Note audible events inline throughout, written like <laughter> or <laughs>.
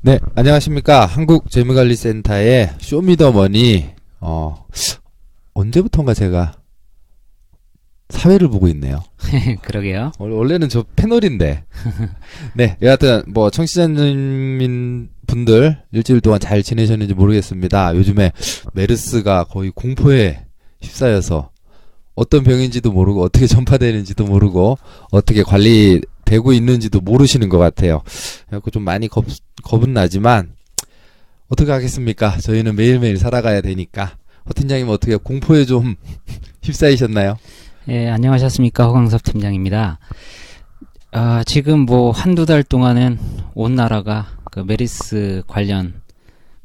네, 안녕하십니까. 한국재무관리센터의 쇼미더머니, 어, 언제부턴가 제가 사회를 보고 있네요. <laughs> 그러게요. 원- 원래는 저 패널인데. <laughs> 네, 여하튼, 뭐, 청취자님 분들 일주일 동안 잘 지내셨는지 모르겠습니다. 요즘에 메르스가 거의 공포에 휩싸여서 어떤 병인지도 모르고 어떻게 전파되는지도 모르고 어떻게 관리 되고 있는지도 모르시는 것 같아요. 그래서 좀 많이 겁, 겁은 나지만 어떻게 하겠습니까? 저희는 매일매일 살아가야 되니까. 허 팀장님 어떻게 공포에 좀 <laughs> 휩싸이셨나요? 예, 안녕하셨습니까. 허광섭 팀장입니다. 아, 지금 뭐 한두 달 동안은 온 나라가 그 메르스 관련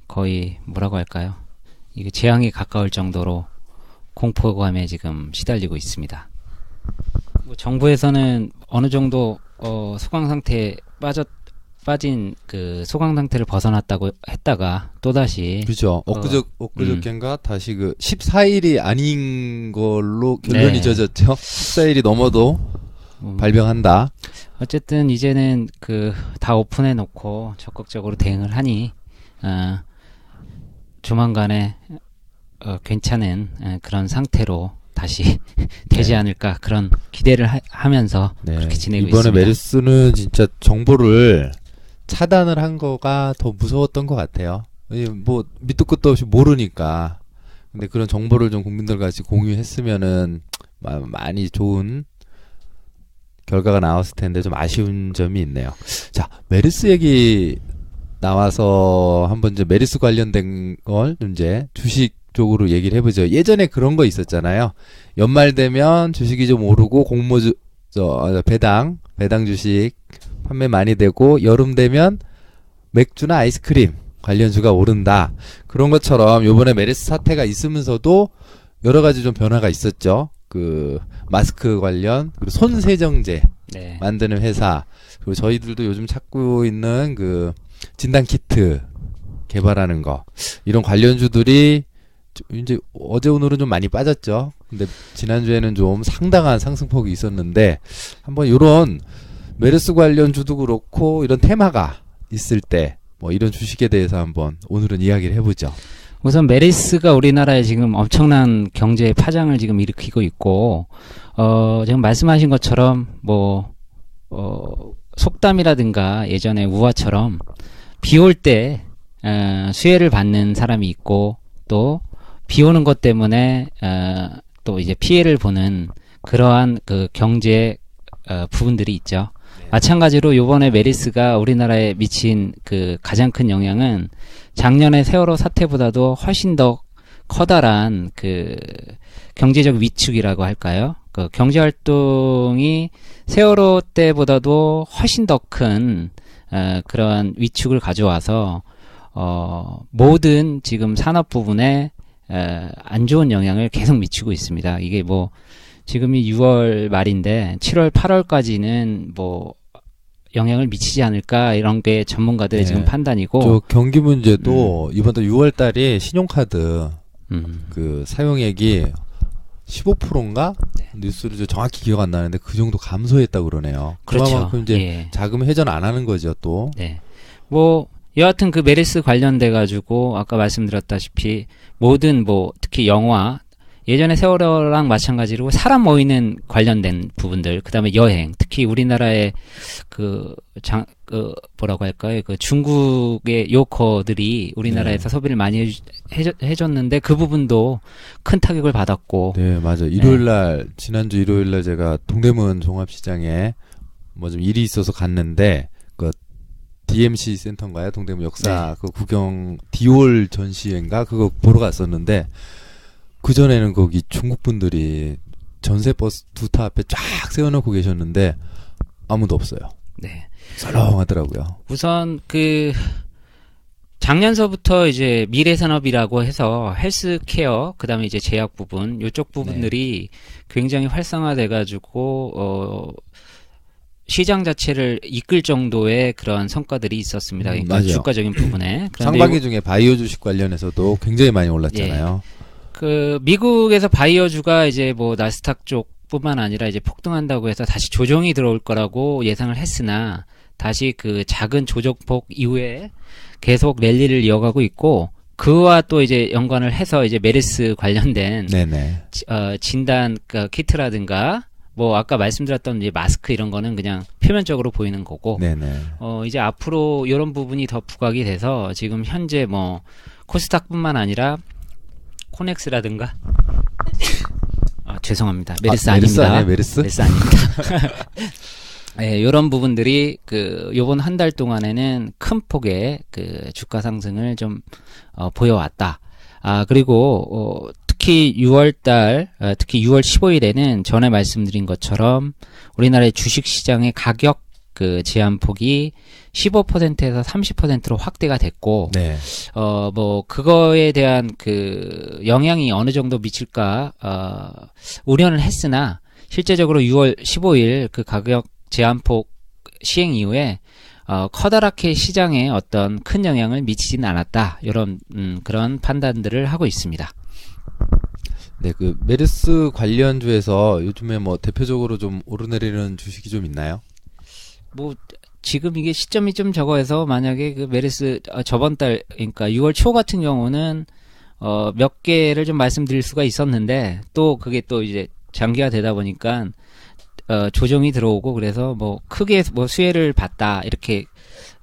거의 뭐라고 할까요? 이게 재앙에 가까울 정도로 공포감에 지금 시달리고 있습니다. 뭐 정부에서는 어느 정도 어, 소강 상태에 빠졌 빠진 그 소강 상태를 벗어났다고 했다가 또 다시 그죠. 엊그저, 엊그저께인가 다시 그 14일이 아닌 걸로 결론이 네. 져졌죠. 14일이 넘어도 음, 발병한다. 어쨌든 이제는 그 다 오픈해 놓고 적극적으로 대응을 하니 어, 조만간에 어, 괜찮은 어, 그런 상태로 다시 <laughs> 되지 네. 않을까 그런 기대를 하, 면서 네. 그렇게 지내고 이번에 있습니다. 메르스는 진짜 정보를 차단을 한 거가 더 무서웠던 것 같아요. 이뭐 밑도 끝도 없이 모르니까. 근데 그런 정보를 좀 국민들과 같이 공유했으면은 마- 많이 좋은 결과가 나왔을 텐데 좀 아쉬운 점이 있네요. 자, 메르스 얘기 나와서 한번 이제 메르스 관련된 걸 이제 주식 쪽으로 얘기를 해보죠. 예전에 그런 거 있었잖아요. 연말 되면 주식이 좀 오르고 공모 주, 저 어, 배당 배당 주식 판매 많이 되고 여름 되면 맥주나 아이스크림 관련주가 오른다. 그런 것처럼 요번에 메르스 사태가 있으면서도 여러 가지 좀 변화가 있었죠. 그 마스크 관련 그리고 손 세정제 네. 만드는 회사 그리고 저희들도 요즘 찾고 있는 그 진단 키트 개발하는 거 이런 관련주들이 좀 이제 어제 오늘은 좀 많이 빠졌죠. 근데 지난주에는 좀 상당한 상승폭이 있었는데 한번 요런 메르스 관련 주도 그렇고 이런 테마가 있을 때 뭐 이런 주식에 대해서 한번 오늘은 이야기를 해보죠. 우선 메르스가 우리나라에 지금 엄청난 경제 파장을 지금 일으키고 있고 어 지금 말씀하신 것처럼 뭐 어, 속담이라든가 예전에 우화처럼 비 올때 어, 수혜를 받는 사람이 있고 또 비 오는 것 때문에 어, 또 이제 피해를 보는 그러한 그 경제 어, 부분들이 있죠. 마찬가지로 요번에 메리스가 우리나라에 미친 그 가장 큰 영향은 작년의 세월호 사태보다도 훨씬 더 커다란 그 경제적 위축이라고 할까요? 그 경제 활동이 세월호 때보다도 훨씬 더큰 어, 그러한 위축을 가져와서 어, 모든 지금 산업 부분에 에, 안 좋은 영향을 계속 미치고 있습니다. 이게 뭐 지금이 6월 말인데 7월 8월까지는 뭐 영향을 미치지 않을까 이런 게 전문가들의 네. 지금 판단이고 저 경기 문제도 이번 달 6월 달에 신용카드 음, 그 사용액이 15%인가 네. 뉴스를 저 정확히 기억 안 나는데 그 정도 감소했다 고 그러네요. 그렇죠. 그만큼 이제 예. 자금 회전 안 하는 거죠 또. 네. 뭐 여하튼 그 메르스 관련돼 가지고 아까 말씀드렸다시피 모든 뭐 특히 영화 예전에 세월호랑 마찬가지로 사람 모이는 관련된 부분들 그다음에 여행 특히 우리나라의 그장 그 뭐라고 할까요? 그 중국의 요커들이 우리나라에서 소비를 많이 해줬는데 그 부분도 큰 타격을 받았고. 네 맞아. 일요일 날 지난주 일요일 날 제가 동대문 종합시장에 뭐 좀 일이 있어서 갔는데 그 DMC 센터인가요? 동대문 역사 네. 그 구경 디올 전시회인가 그거 보러 갔었는데 그 전에는 거기 중국 분들이 전세 버스 두 타 앞에 쫙 세워놓고 계셨는데 아무도 없어요. 네. 썰렁하더라고요. 우선 그 작년서부터 이제 미래 산업이라고 해서 헬스케어 그다음에 이제 제약 부분 요쪽 부분들이 굉장히 활성화돼 가지고 어 시장 자체를 이끌 정도의 그런 성과들이 있었습니다. 음, 그러니까 맞아요. 주가적인 부분에. 그런데 상반기 중에 바이오 주식 관련해서도 굉장히 많이 올랐잖아요. 그 미국에서 바이오주가 이제 뭐 나스닥 쪽뿐만 아니라 이제 폭등한다고 해서 다시 조정이 들어올 거라고 예상을 했으나 다시 그 작은 조정폭 이후에 계속 랠리를 이어가고 있고 그와 또 이제 연관을 해서 이제 메르스 관련된 네네. 지- 어, 진단 그 키트라든가 뭐 아까 말씀드렸던 이제 마스크 이런 거는 그냥 표면적으로 보이는 거고 네네. 어 이제 앞으로 이런 부분이 더 부각이 돼서 지금 현재 뭐 코스닥뿐만 아니라 코넥스라든가 <laughs> 아 죄송합니다 메르스 아, 메르스 아니에요, 메르스? 메르스 아닙니다 <laughs> 예, 이런 부분들이 그 요번 한 달 동안에는 큰 폭의 그 주가 상승을 좀 어, 보여왔다. 아 그리고 어, 특히 6월달 어, 특히 6월 15일에는 전에 말씀드린 것처럼 우리나라의 주식 시장의 가격 그 제한폭이 15%에서 30%로 확대가 됐고 네. 어, 뭐, 그거에 대한 그 영향이 어느 정도 미칠까, 어, 우려는 했으나, 실제적으로 6월 15일 그 가격 제한폭 시행 이후에, 어, 커다랗게 시장에 어떤 큰 영향을 미치진 않았다. 이런, 음, 그런 판단들을 하고 있습니다. 네, 그 메르스 관련주에서 요즘에 뭐 대표적으로 좀 오르내리는 주식이 좀 있나요? 뭐, 지금 이게 시점이 좀 적어서 만약에 그 메르스 어, 저번 달, 그러니까 6월 초 같은 경우는 어, 몇 개를 좀 말씀드릴 수가 있었는데 또 그게 또 이제 장기화 되다 보니까 어, 조정이 들어오고 그래서 뭐 크게 뭐 수혜를 봤다 이렇게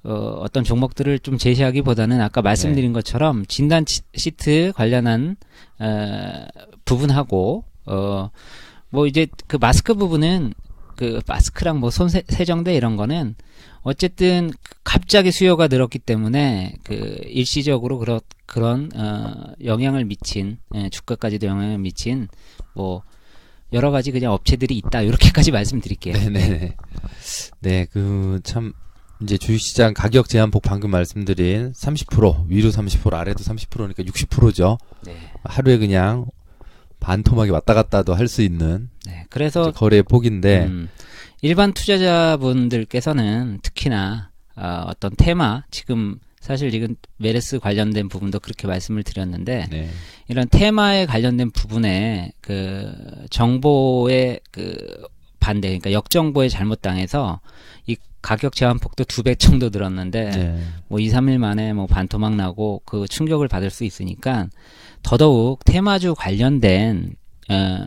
어, 어떤 종목들을 좀 제시하기보다는 아까 말씀드린 것처럼 진단 치- 시트 관련한 어, 부분하고 어, 뭐 이제 그 마스크 부분은 그 마스크랑 뭐 손 세정대 이런 거는 어쨌든 갑자기 수요가 늘었기 때문에 그 일시적으로 그런 그런 어 영향을 미친 예, 주가까지도 영향을 미친 뭐 여러 가지 그냥 업체들이 있다 이렇게까지 <laughs> 말씀드릴게요. 네네. 네, 그 참 이제 주식시장 가격 제한폭 방금 말씀드린 30% 위로 30% 아래도 30%니까 60%죠. 네. 하루에 그냥 반토막이 왔다 갔다도 할 수 있는 네. 그래서 거래의 폭인데 음, 일반 투자자분들께서는 특히나 어, 어떤 테마 지금 사실 지금 메르스 관련된 부분도 그렇게 말씀을 드렸는데 네. 이런 테마에 관련된 부분에 그 정보의 그 반대, 그러니까 역정보에 잘못당해서 이 가격 제한폭도 두 배 정도 늘었는데 네. 뭐 2, 3일 만에 뭐 반토막 나고 그 충격을 받을 수 있으니까 더더욱 테마주 관련된 어,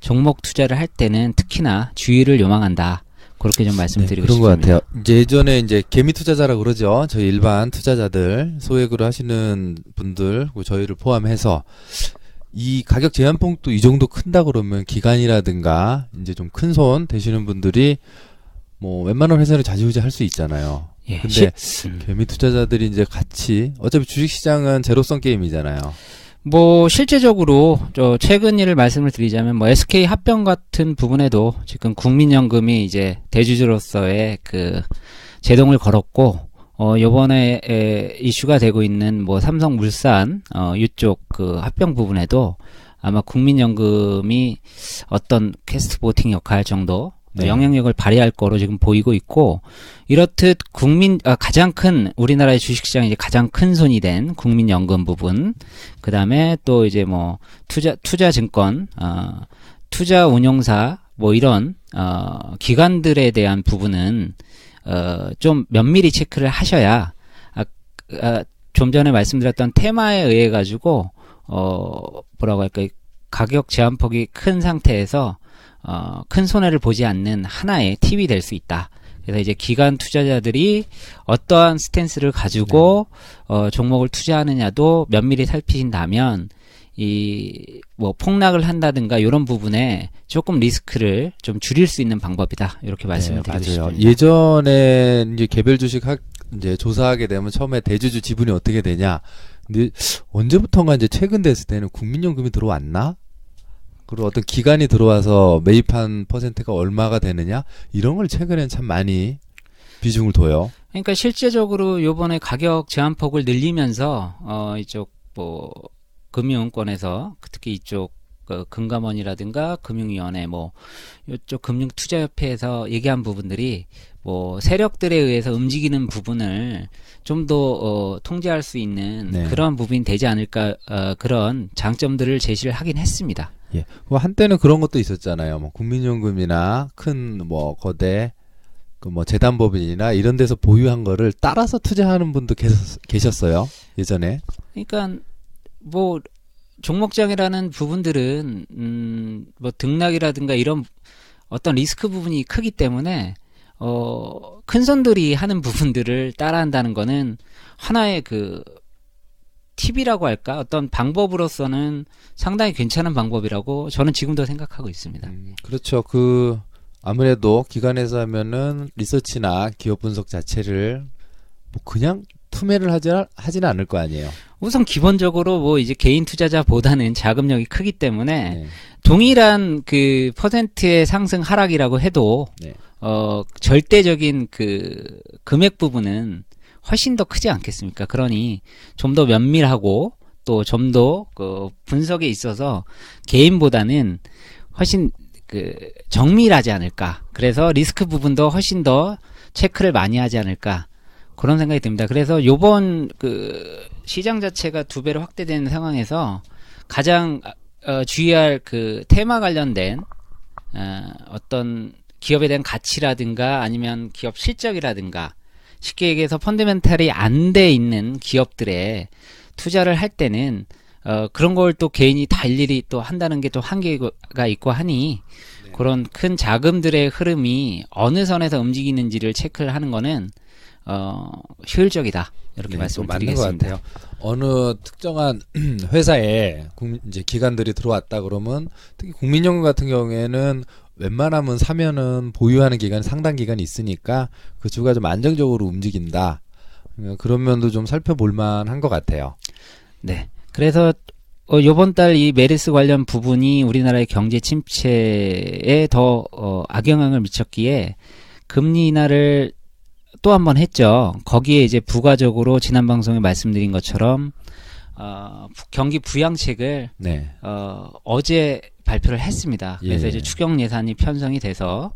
종목 투자를 할 때는 특히나 주의를 요망한다. 그렇게 좀 네, 말씀드리고 그런 것 싶습니다. 같아요. 이제 예전에 이제 개미 투자자라 그러죠. 저희 일반 투자자들 소액으로 하시는 분들, 그리고 저희를 포함해서 이 가격 제한폭도 이 정도 큰다 그러면 기간이라든가 이제 좀 큰 손 되시는 분들이 뭐 웬만한 회사를 자지우지 할 수 있잖아요. 예, 근데 시- 음. 개미 투자자들이 이제 같이 어차피 주식 시장은 제로성 게임이잖아요. 뭐 실제적으로 저 최근 일을 말씀을 드리자면 뭐 SK 합병 같은 부분에도 지금 국민연금이 이제 대주주로서의 그 제동을 걸었고 어 요번에 에, 이슈가 되고 있는 뭐 삼성물산 어 이쪽 그 합병 부분에도 아마 국민연금이 어떤 캐스트 보팅 역할 정도 네. 영향력을 발휘할 거로 지금 보이고 있고 이렇듯 국민 아, 가장 큰 우리나라의 주식시장 이제 가장 큰 손이 된 국민연금 부분 그 다음에 또 이제 뭐 투자 투자증권 어, 투자 운용사 뭐 이런 어, 기관들에 대한 부분은 어, 좀 면밀히 체크를 하셔야 아, 아, 좀 전에 말씀드렸던 테마에 의해 가지고 어 뭐라고 할까 이 가격 제한폭이 큰 상태에서 어, 큰 손해를 보지 않는 하나의 팁이 될 수 있다. 그래서 이제 기관 투자자들이 어떠한 스탠스를 가지고 어, 종목을 투자하느냐도 면밀히 살피신다면 이 뭐 폭락을 한다든가 이런 부분에 조금 리스크를 좀 줄일 수 있는 방법이다. 이렇게 말씀을 네, 드리고 맞아요. 싶습니다. 예전에 이제 개별 주식 학 이제 조사하게 되면 처음에 대주주 지분이 어떻게 되냐. 근데 언제부턴가 이제 최근 됐을 때는 국민연금이 들어왔나? 그리고 어떤 기관이 들어와서 매입한 퍼센트가 얼마가 되느냐? 이런 걸 최근엔 참 많이 비중을 둬요. 그러니까 실제적으로 요번에 가격 제한폭을 늘리면서 어 이쪽 뭐 금융권에서 특히 이쪽 그 금감원이라든가 금융위원회 뭐 이쪽 금융투자협회에서 얘기한 부분들이 뭐 세력들에 의해서 움직이는 부분을 좀더 어, 통제할 수 있는 네. 그런 부분이 되지 않을까 어, 그런 장점들을 제시를 하긴 했습니다. 예. 뭐 한때는 그런 것도 있었잖아요. 뭐 국민연금이나 큰 뭐 거대 그 뭐 재단법인이나 이런 데서 보유한 거를 따라서 투자하는 분도 계셨, 계셨어요. 예전에. 그러니까 뭐 종목장이라는 부분들은 음 뭐 등락이라든가 이런 어떤 리스크 부분이 크기 때문에 어, 큰 손들이 하는 부분들을 따라한다는 거는 하나의 그 팁이라고 할까? 어떤 방법으로서는 상당히 괜찮은 방법이라고 저는 지금도 생각하고 있습니다. 음, 그렇죠. 그 아무래도 기관에서 하면은 리서치나 기업 분석 자체를 뭐 그냥 투매를 하지 하지는 않을 거 아니에요. 우선 기본적으로 뭐 이제 개인 투자자보다는 자금력이 크기 때문에 네. 동일한 그 퍼센트의 상승 하락이라고 해도 네. 어 절대적인 그 금액 부분은 훨씬 더 크지 않겠습니까? 그러니 좀 더 면밀하고 또 좀 더 그 분석에 있어서 개인보다는 훨씬 그 정밀하지 않을까. 그래서 리스크 부분도 훨씬 더 체크를 많이 하지 않을까. 그런 생각이 듭니다. 그래서 요번 그 시장 자체가 두 배로 확대되는 상황에서 가장 어, 주의할 그 테마 관련된 어, 어떤 기업에 대한 가치라든가 아니면 기업 실적이라든가 쉽게 얘기해서 펀드멘탈이 안 돼 있는 기업들에 투자를 할 때는 어, 그런 걸 또 개인이 다 일일이 또 한다는 게 또 한계가 있고 하니 네. 그런 큰 자금들의 흐름이 어느 선에서 움직이는지를 체크를 하는 거는 어, 효율적이다. 이렇게 네, 말씀을 또 맞는 것 드리겠습니다. 같아요. 어느 특정한 <clears throat> 회사에 국- 이제 기관들이 들어왔다 그러면 특히 국민연금 같은 경우에는 웬만하면 사면은 보유하는 기간이 상당 기간이 있으니까 그 주가 좀 안정적으로 움직인다. 그런 면도 좀 살펴볼 만한 것 같아요. 네. 그래서 어, 요번 달 이 메르스 관련 부분이 우리나라의 경제 침체에 더 어, 악영향을 미쳤기에 금리 인하를 또 한 번 했죠. 거기에 이제 부가적으로 지난 방송에 말씀드린 것처럼 어, 부- 경기 부양책을 네. 어, 어제 발표를 했습니다. 그래서 예. 이제 추경 예산이 편성이 돼서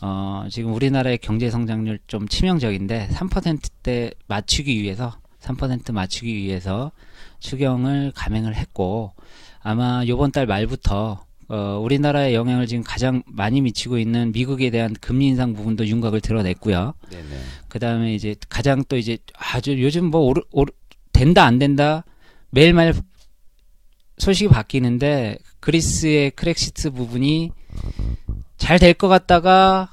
어, 지금 우리나라의 경제 성장률 좀 치명적인데 3%대 맞추기 위해서 3% 맞추기 위해서 추경을 감행을 했고 아마 요번 달 말부터 어, 우리나라의 영향을 지금 가장 많이 미치고 있는 미국에 대한 금리 인상 부분도 윤곽을 드러냈고요. 그 다음에 이제 가장 또 이제 아주 요즘 뭐 오르, 오르, 된다 안 된다? 매일매일 소식이 바뀌는데 그리스의 크렉시트 부분이 잘 될 것 같다가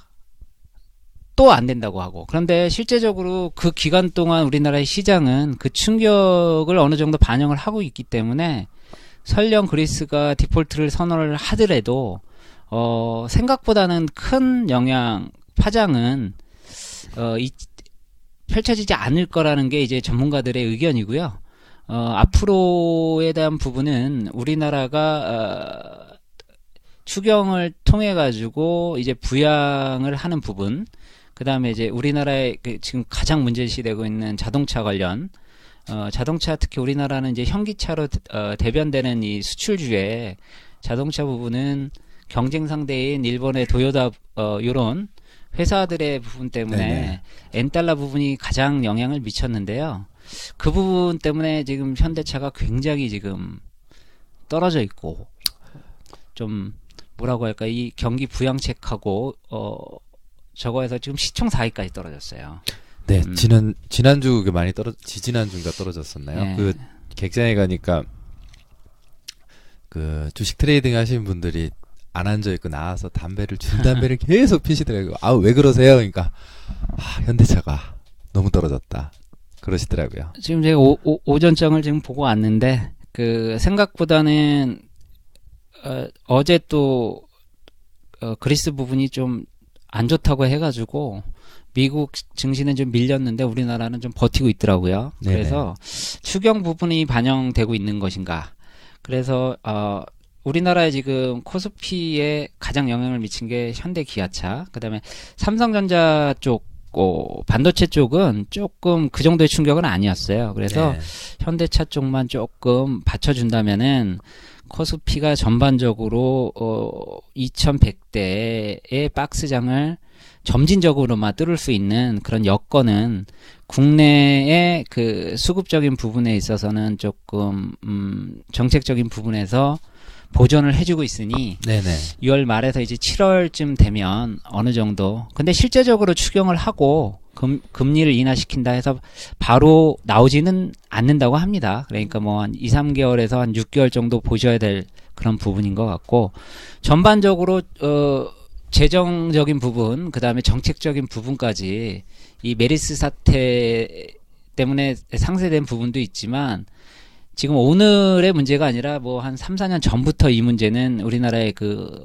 또 안 된다고 하고. 그런데 실제적으로 그 기간 동안 우리나라의 시장은 그 충격을 어느 정도 반영을 하고 있기 때문에 설령 그리스가 디폴트를 선언을 하더라도 어 생각보다는 큰 영향 파장은 어, 이, 펼쳐지지 않을 거라는 게 이제 전문가들의 의견이고요. 어, 앞으로에 대한 부분은 우리나라가 어, 추경을 통해 가지고 이제 부양을 하는 부분, 그 다음에 이제 우리나라의 그 지금 가장 문제시되고 있는 자동차 관련, 어, 자동차 특히 우리나라는 이제 현기차로 어, 대변되는 이 수출주에 자동차 부분은 경쟁 상대인 일본의 도요다 어, 요런 회사들의 부분 때문에 네네. 엔달러 부분이 가장 영향을 미쳤는데요. 그 부분 때문에 지금 현대차가 굉장히 지금 떨어져 있고 좀 뭐라고 할까 이 경기 부양책하고 어 저거에서 지금 시총 4위까지 떨어졌어요. 네, 음. 지난 지난주 그게 많이 떨어 지지난주가 떨어졌었나요? 네. 그 객장에 가니까 그 주식 트레이딩 하시는 분들이 안 앉아 있고 나와서 담배를 줄담배를 <laughs> 계속 피시더라고요. 아, 왜 그러세요? 그러니까 아, 현대차가 너무 떨어졌다. 그러시더라고요. 지금 제가 오, 오, 오전장을 지금 보고 왔는데 그 생각보다는 어, 어제 또 어, 그리스 부분이 좀 안 좋다고 해가지고 미국 증시는 좀 밀렸는데 우리나라는 좀 버티고 있더라고요. 네네. 그래서 추경 부분이 반영되고 있는 것인가? 그래서 어, 우리나라에 지금 코스피에 가장 영향을 미친 게 현대 기아차, 그다음에 삼성전자 쪽, 어, 반도체 쪽은 조금 그 정도의 충격은 아니었어요. 그래서 네. 현대차 쪽만 조금 받쳐준다면은 코스피가 전반적으로 어 2100대의 박스장을 점진적으로만 뚫을 수 있는 그런 여건은 국내의 그 수급적인 부분에 있어서는 조금 음 정책적인 부분에서 보존을 해주고 있으니 네네. 6월 말에서 이제 7월쯤 되면 어느 정도. 근데 실제적으로 추경을 하고 금, 금리를 인하시킨다 해서 바로 나오지는 않는다고 합니다. 그러니까 뭐 한 2, 3개월에서 한 6개월 정도 보셔야 될 그런 부분인 것 같고 전반적으로 어 재정적인 부분, 그다음에 정책적인 부분까지 이 메르스 사태 때문에 상쇄된 부분도 있지만 지금 오늘의 문제가 아니라 뭐 한 3, 4년 전부터 이 문제는 우리나라의 그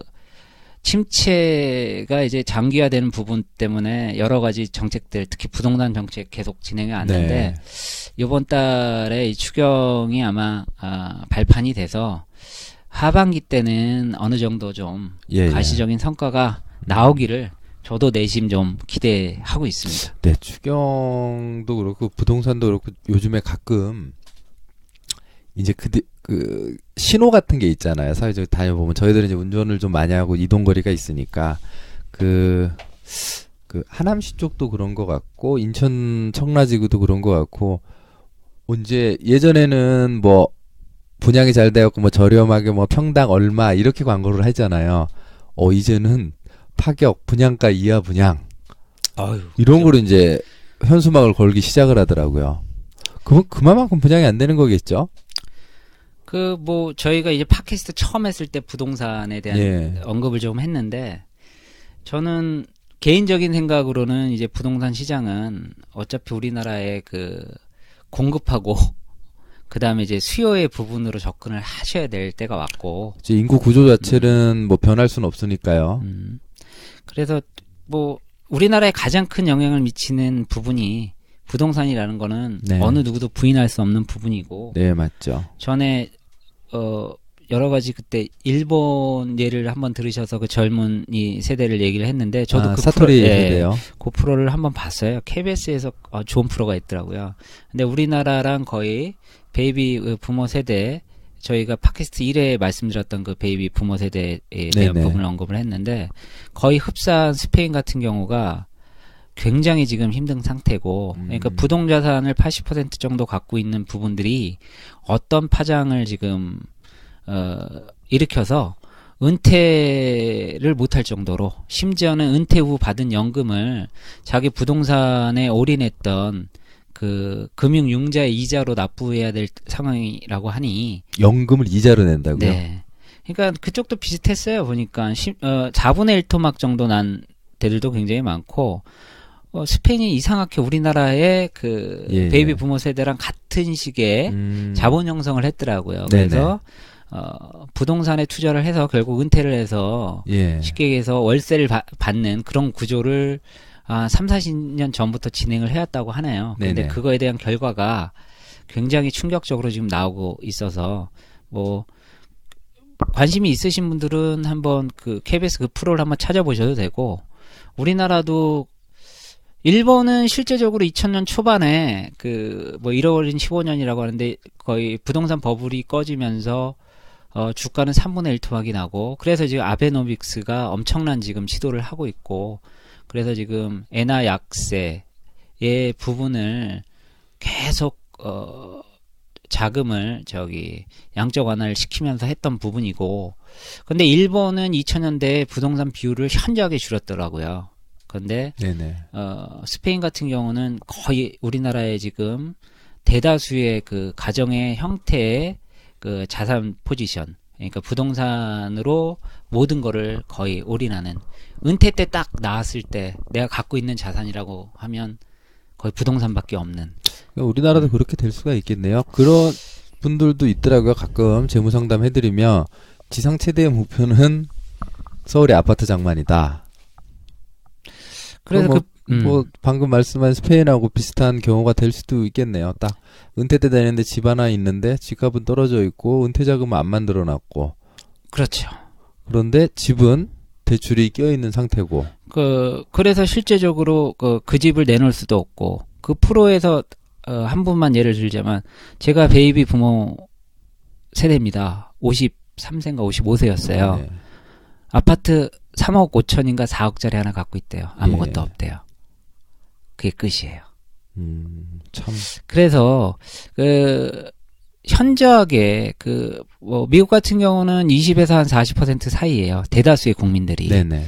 침체가 이제 장기화되는 부분 때문에 여러 가지 정책들 특히 부동산 정책 계속 진행해 왔는데 네. 이번 달에 이 추경이 아마 아, 발판이 돼서 하반기 때는 어느 정도 좀 예, 예. 가시적인 성과가 나오기를 저도 내심 좀 기대하고 있습니다. 네, 추경도 그렇고 부동산도 그렇고 요즘에 가끔 이제 그, 그 신호 같은 게 있잖아요. 사회적으로 다녀보면 저희들은 이제 운전을 좀 많이 하고 이동 거리가 있으니까 그, 그 하남시 쪽도 그런 것 같고 인천 청라지구도 그런 것 같고 언제 예전에는 뭐 분양이 잘 되었고 뭐 저렴하게 뭐 평당 얼마 이렇게 광고를 하잖아요. 어 이제는 파격 분양가 이하 분양 아유, 이런 거로 이제 현수막을 걸기 시작을 하더라고요. 그 그만큼 분양이 안 되는 거겠죠? 그 뭐 저희가 이제 팟캐스트 처음 했을 때 부동산에 대한 예. 언급을 좀 했는데 저는 개인적인 생각으로는 이제 부동산 시장은 어차피 우리나라의 그 공급하고 <laughs> 그 다음에 이제 수요의 부분으로 접근을 하셔야 될 때가 왔고 이제 인구 구조 자체는 뭐 변할 수는 없으니까요. 음. 그래서 뭐 우리나라에 가장 큰 영향을 미치는 부분이 부동산이라는 거는 네. 어느 누구도 부인할 수 없는 부분이고 네, 맞죠. 전에 어 여러 가지 그때 일본 예를 한번 들으셔서 그 젊은 이 세대를 얘기를 했는데 저도 아, 그 사토리 프로, 예, 세대요. 그 프로를 한번 봤어요. KBS에서 어, 좋은 프로가 있더라고요. 근데 우리나라랑 거의 베이비 그 부머 세대 저희가 팟캐스트 1회에 말씀드렸던 그 베이비 부머 세대에 대한 네네. 부분을 언급을 했는데 거의 흡사한 스페인 같은 경우가 굉장히 지금 힘든 상태고 그러니까 음. 부동 자산을 80% 정도 갖고 있는 부분들이 어떤 파장을 지금 어 일으켜서 은퇴를 못할 정도로 심지어는 은퇴 후 받은 연금을 자기 부동산에 올인했던 그 금융 융자의 이자로 납부해야 될 상황이라고 하니 연금을 이자로 낸다고요? 네. 그러니까 그쪽도 비슷했어요. 보니까 시, 어, 4분의 1 토막 정도 난 데들도 굉장히 많고 어, 스페인이 이상하게 우리나라의 그 예, 베이비 예. 부머 세대랑 같은 시기에 음, 자본 형성을 했더라고요. 네네. 그래서 어, 부동산에 투자를 해서 결국 은퇴를 해서 예. 쉽게 얘기해서 월세를 바- 받는 그런 구조를 아, 3, 40년 전부터 진행을 해왔다고 하네요. 근데 네네. 그거에 대한 결과가 굉장히 충격적으로 지금 나오고 있어서 뭐 관심이 있으신 분들은 한번 그 KBS 그 프로를 한번 찾아보셔도 되고 우리나라도 일본은 실제적으로 2000년 초반에 그 뭐 잃어버린 15년이라고 하는데 거의 부동산 버블이 꺼지면서 어 주가는 3분의 1 토막이 나고 그래서 지금 아베노믹스가 엄청난 지금 시도를 하고 있고 그래서 지금 엔화 약세의 부분을 계속 어 자금을 저기 양적 완화를 시키면서 했던 부분이고 근데 일본은 2000년대에 부동산 비율을 현저하게 줄였더라고요. 근데 네네. 어, 스페인 같은 경우는 거의 우리나라의 지금 대다수의 그 가정의 형태의 그 자산 포지션, 그러니까 부동산으로 모든 거를 거의 올인하는 은퇴 때 딱 나왔을 때 내가 갖고 있는 자산이라고 하면 거의 부동산밖에 없는. 그러니까 우리나라도 그렇게 될 수가 있겠네요. 그런 분들도 있더라고요. 가끔 재무 상담 해드리면 지상 최대의 목표는 서울의 아파트 장만이다. 그래서 뭐, 그 음, 뭐 방금 말씀한 스페인하고 비슷한 경우가 될 수도 있겠네요. 딱 은퇴 때 다니는데 집 하나 있는데 집값은 떨어져 있고 은퇴 자금은 안 만들어 놨고 그렇죠. 그런데 집은 대출이 껴 있는 상태고. 그 그래서 실제적으로 그, 그 집을 내놓을 수도 없고 그 프로에서 어, 한 분만 예를 들자면 제가 베이비 부모 세대입니다. 53세인가 55세였어요. 네. 아파트 3억 5천인가 4억짜리 하나 갖고 있대요. 아무것도 예. 없대요. 그게 끝이에요. 음, 참. 그래서 그 현저하게 그 뭐 미국 같은 경우는 20에서 한 40% 사이예요. 대다수의 국민들이. 네네.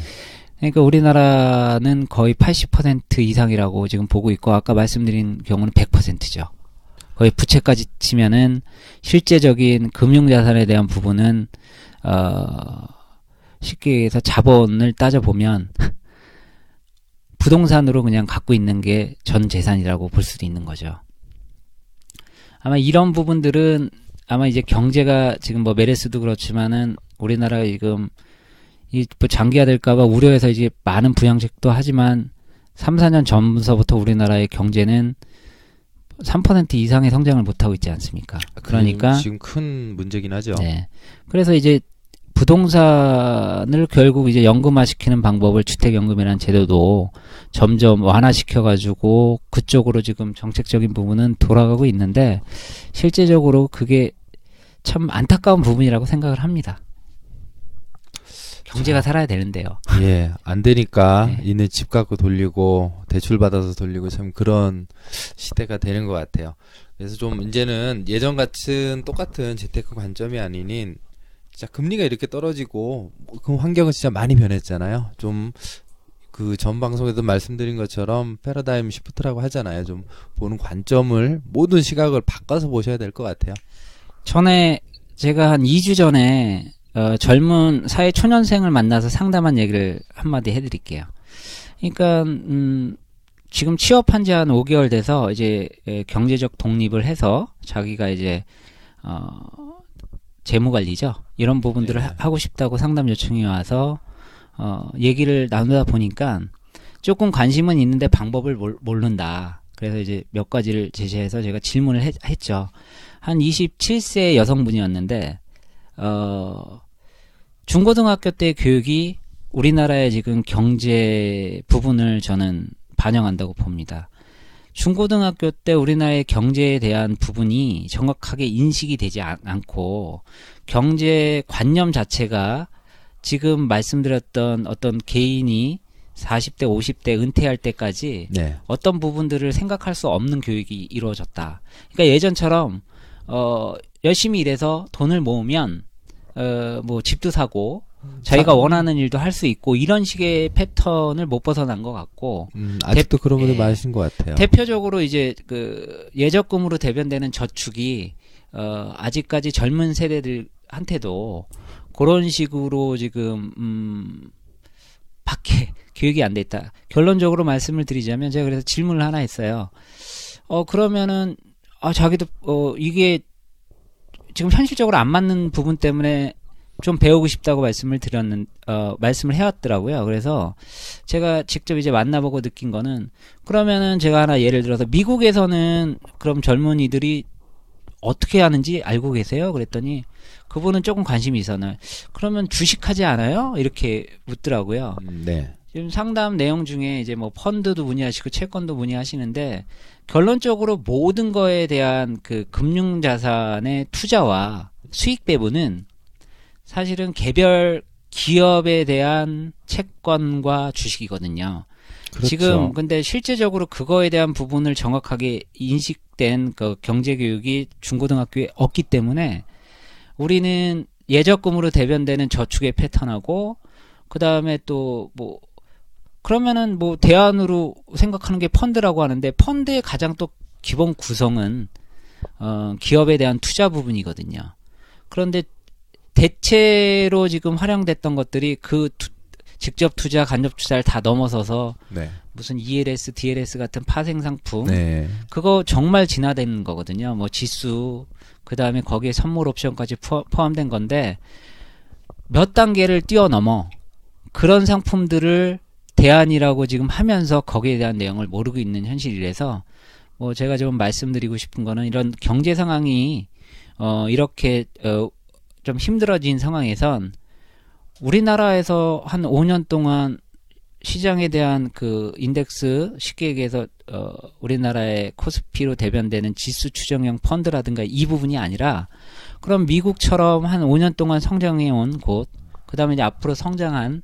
그러니까 우리나라는 거의 80% 이상이라고 지금 보고 있고 아까 말씀드린 경우는 100%죠. 거의 부채까지 치면은 실제적인 금융 자산에 대한 부분은 어 쉽게 얘기해서 자본을 따져 보면 <laughs> 부동산으로 그냥 갖고 있는 게 전 재산이라고 볼 수도 있는 거죠. 아마 이런 부분들은 아마 이제 경제가 지금 뭐 메레스도 그렇지만은 우리나라가 지금 이뭐 장기화될까봐 우려해서 이제 많은 부양책도 하지만 3, 4년 전서부터 우리나라의 경제는 3% 이상의 성장을 못하고 있지 않습니까? 그러니까 지금 큰 문제긴 하죠. 네. 그래서 이제 부동산을 결국 이제 연금화시키는 방법을 주택연금이라는 제도도 점점 완화시켜가지고 그쪽으로 지금 정책적인 부분은 돌아가고 있는데 실제적으로 그게 참 안타까운 부분이라고 생각을 합니다. 경제가 살아야 되는데요. 예, 안 되니까 <laughs> 네. 이내 집 갖고 돌리고 대출 받아서 돌리고 참 그런 시대가 되는 것 같아요. 그래서 좀 이제는 예전 같은 똑같은 재테크 관점이 아닌 진짜 금리가 이렇게 떨어지고 뭐그 환경은 진짜 많이 변했잖아요. 좀 그 전 방송에도 말씀드린 것처럼 패러다임 시프트라고 하잖아요. 좀 보는 관점을 모든 시각을 바꿔서 보셔야 될 것 같아요. 전에 제가 한 2주 전에 어, 젊은 사회 초년생을 만나서 상담한 얘기를 한마디 해드릴게요. 그러니까 음, 지금 취업한 지 한 5개월 돼서 이제 에, 경제적 독립을 해서 자기가 이제 어, 재무 관리죠 이런 부분들을 네. 하- 하고 싶다고 상담 요청이 와서 어, 얘기를 나누다 보니까 조금 관심은 있는데 방법을 몰, 모른다. 그래서 이제 몇 가지를 제시해서 제가 질문을 했, 했죠. 한 27세 여성분이었는데 어 중고등학교 때 교육이 우리나라의 지금 경제 부분을 저는 반영한다고 봅니다. 중고등학교 때 우리나라의 경제에 대한 부분이 정확하게 인식이 되지 않, 않고 경제 관념 자체가 지금 말씀드렸던 어떤 개인이 40대, 50대 은퇴할 때까지 네. 어떤 부분들을 생각할 수 없는 교육이 이루어졌다. 그러니까 예전처럼 어 열심히 일해서 돈을 모으면 어뭐 집도 사고 자기가 원하는 일도 할 수 있고 이런 식의 패턴을 못 벗어난 것 같고 음, 아직도 그런 분들 예. 많으신 것 같아요. 대표적으로 이제 그 예적금으로 대변되는 저축이 어 아직까지 젊은 세대들한테도 그런 식으로 지금 음 밖에 <laughs> 교육이 안 돼 있다. 결론적으로 말씀을 드리자면 제가 그래서 질문을 하나 했어요. 어 그러면은 아 자기도 어 이게 지금 현실적으로 안 맞는 부분 때문에 좀 배우고 싶다고 말씀을 드렸는 어 말씀을 해왔더라고요. 그래서 제가 직접 이제 만나보고 느낀 거는 그러면은 제가 하나 예를 들어서 미국에서는 그럼 젊은이들이 어떻게 하는지 알고 계세요? 그랬더니 그분은 조금 관심이 있었나요? 그러면 주식하지 않아요? 이렇게 묻더라고요. 음, 네. 지금 상담 내용 중에 이제 뭐 펀드도 문의하시고 채권도 문의하시는데 결론적으로 모든 거에 대한 그 금융 자산의 투자와 수익 배분은 사실은 개별 기업에 대한 채권과 주식이거든요. 그렇죠. 지금 근데 실제적으로 그거에 대한 부분을 정확하게 인식된 그 경제 교육이 중고등학교에 없기 때문에 우리는 예적금으로 대변되는 저축의 패턴하고 그 다음에 또 뭐 그러면은 뭐 대안으로 생각하는 게 펀드라고 하는데 펀드의 가장 또 기본 구성은 어 기업에 대한 투자 부분이거든요. 그런데 대체로 지금 활용됐던 것들이 그 투- 직접 투자, 간접 투자를 다 넘어서서 네. 무슨 ELS, DLS 같은 파생 상품 네. 그거 정말 진화된 거거든요. 뭐 지수 그 다음에 거기에 선물 옵션까지 포- 포함된 건데 몇 단계를 뛰어넘어 그런 상품들을 대안이라고 지금 하면서 거기에 대한 내용을 모르고 있는 현실이라서 뭐 제가 좀 말씀드리고 싶은 거는 이런 경제 상황이 어 이렇게 어 좀 힘들어진 상황에선 우리나라에서 한 5년 동안 시장에 대한 그 인덱스 쉽게 얘기해서 어 우리나라의 코스피로 대변되는 지수 추정형 펀드라든가 이 부분이 아니라 그럼 미국처럼 한 5년 동안 성장해 온 곳, 그다음에 이제 앞으로 성장한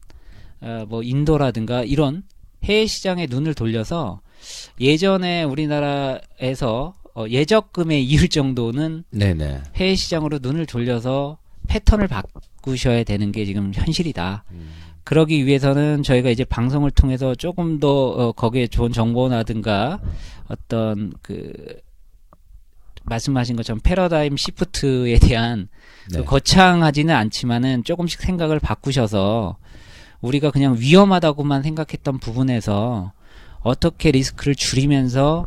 어 뭐 인도라든가 이런 해외 시장에 눈을 돌려서 예전에 우리나라에서 어, 예적금의 이율 정도는 네네. 해외 시장으로 눈을 돌려서 패턴을 바꾸셔야 되는 게 지금 현실이다. 음. 그러기 위해서는 저희가 이제 방송을 통해서 조금 더 어, 거기에 좋은 정보나든가 어떤 그 말씀하신 것처럼 패러다임 시프트에 대한 네. 그 거창하지는 않지만은 조금씩 생각을 바꾸셔서 우리가 그냥 위험하다고만 생각했던 부분에서 어떻게 리스크를 줄이면서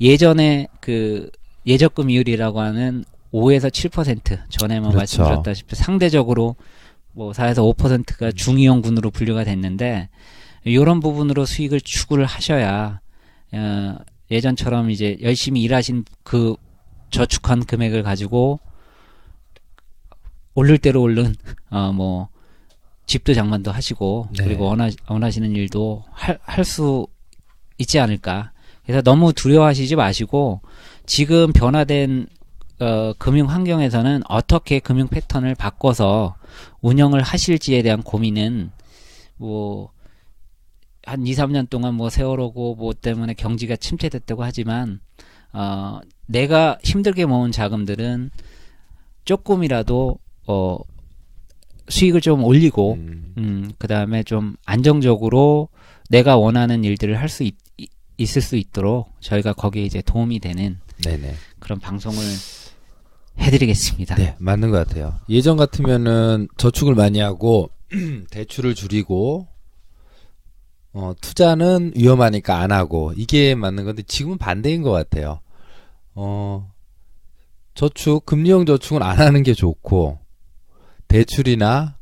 예전에 그 예적금 이율이라고 하는 5에서 7% 전에 뭐 그렇죠. 말씀드렸다시피 상대적으로 뭐 4에서 5%가 중위험군으로 분류가 됐는데 이런 부분으로 수익을 추구를 하셔야 어, 예전처럼 이제 열심히 일하신 그 저축한 금액을 가지고 오를 대로 오른 어뭐 집도 장만도 하시고 네. 그리고 원하, 원하시는 일도 할할수 있지 않을까. 그래서 너무 두려워하시지 마시고 지금 변화된 어, 금융 환경에서는 어떻게 금융 패턴을 바꿔서 운영을 하실지에 대한 고민은 뭐 한 2, 3년 동안 뭐 세월호고 뭐 때문에 경기가 침체됐다고 하지만 어 내가 힘들게 모은 자금들은 조금이라도 어 수익을 좀 올리고 음. 음, 그 다음에 좀 안정적으로 내가 원하는 일들을 할 수 있을 수 있도록 저희가 거기에 이제 도움이 되는 네네. 그런 방송을 해드리겠습니다. 네, 맞는 것 같아요. 예전 같으면은 저축을 많이 하고 <clears throat> 대출을 줄이고 어, 투자는 위험하니까 안 하고 이게 맞는 건데 지금은 반대인 것 같아요. 어, 저축 금리형 저축은 안 하는 게 좋고 대출이나